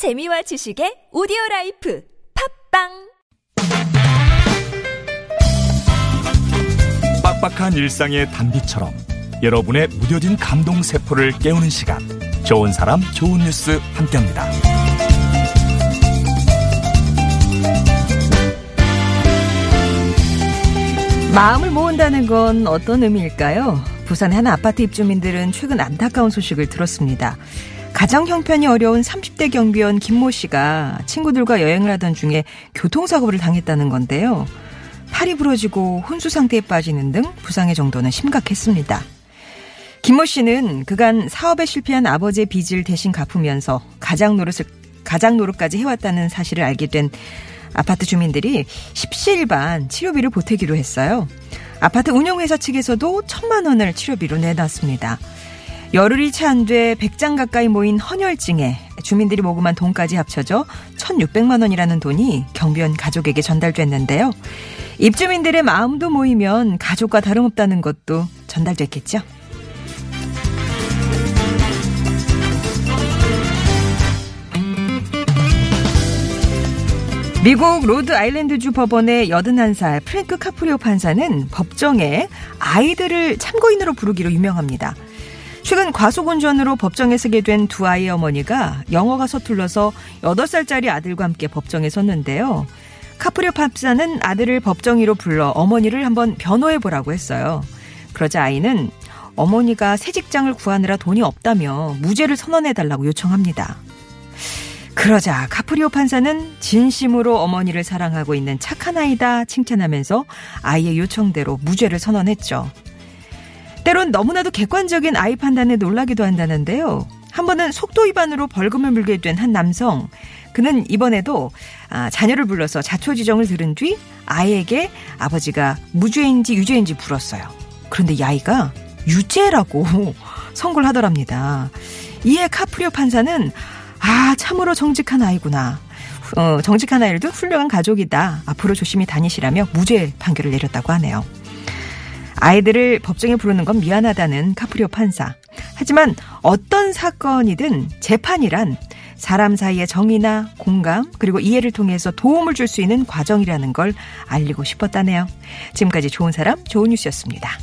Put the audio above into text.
재미와 지식의 오디오 라이프 팟빵 빡빡한 일상의 단비처럼 여러분의 무뎌진 감동 세포를 깨우는 시간 좋은 사람 좋은 뉴스 함께합니다. 마음을 모은다는 건 어떤 의미일까요? 부산의 한 아파트 입주민들은 최근 안타까운 소식을 들었습니다. 가정 형편이 어려운 30대 경비원 김모 씨가 친구들과 여행을 하던 중에 교통사고를 당했다는 건데요. 팔이 부러지고 혼수 상태에 빠지는 등 부상의 정도는 심각했습니다. 김모 씨는 그간 사업에 실패한 아버지의 빚을 대신 갚으면서 가장 노릇을 가장 노릇까지 해왔다는 사실을 알게 된 아파트 주민들이 십시일반 치료비를 보태기로 했어요. 아파트 운영회사 측에서도 천만 원을 치료비로 내놨습니다. 열흘이 채 안 돼 100장 가까이 모인 헌혈증에 주민들이 모금한 돈까지 합쳐져 1,600만 원이라는 돈이 경비원 가족에게 전달됐는데요. 입주민들의 마음도 모이면 가족과 다름없다는 것도 전달됐겠죠. 미국 로드 아일랜드주 법원의 81살 프랭크 카프리오 판사는 법정에 아이들을 참고인으로 부르기로 유명합니다. 최근 과속운전으로 법정에 서게 된 두 아이의 어머니가 영어가 서툴러서 8살짜리 아들과 함께 법정에 섰는데요. 카프리오 판사는 아들을 법정위로 불러 어머니를 한번 변호해 보라고 했어요. 그러자 아이는 어머니가 새 직장을 구하느라 돈이 없다며 무죄를 선언해 달라고 요청합니다. 그러자 카프리오 판사는 진심으로 어머니를 사랑하고 있는 착한 아이다 칭찬하면서 아이의 요청대로 무죄를 선언했죠. 때론 너무나도 객관적인 아이 판단에 놀라기도 한다는데요. 한 번은 속도 위반으로 벌금을 물게 된 한 남성. 그는 이번에도 아, 자녀를 불러서 자초지정을 들은 뒤 아이에게 아버지가 무죄인지 유죄인지 물었어요. 그런데 이 아이가 유죄라고 선고를 하더랍니다. 이에 카프리오 판사는 아, 참으로 정직한 아이구나. 어, 정직한 아이들도 훌륭한 가족이다. 앞으로 조심히 다니시라며 무죄 판결을 내렸다고 하네요. 아이들을 법정에 부르는 건 미안하다는 카프리오 판사. 하지만 어떤 사건이든 재판이란 사람 사이의 정의나 공감 그리고 이해를 통해서 도움을 줄 수 있는 과정이라는 걸 알리고 싶었다네요. 지금까지 좋은 사람 좋은 뉴스였습니다.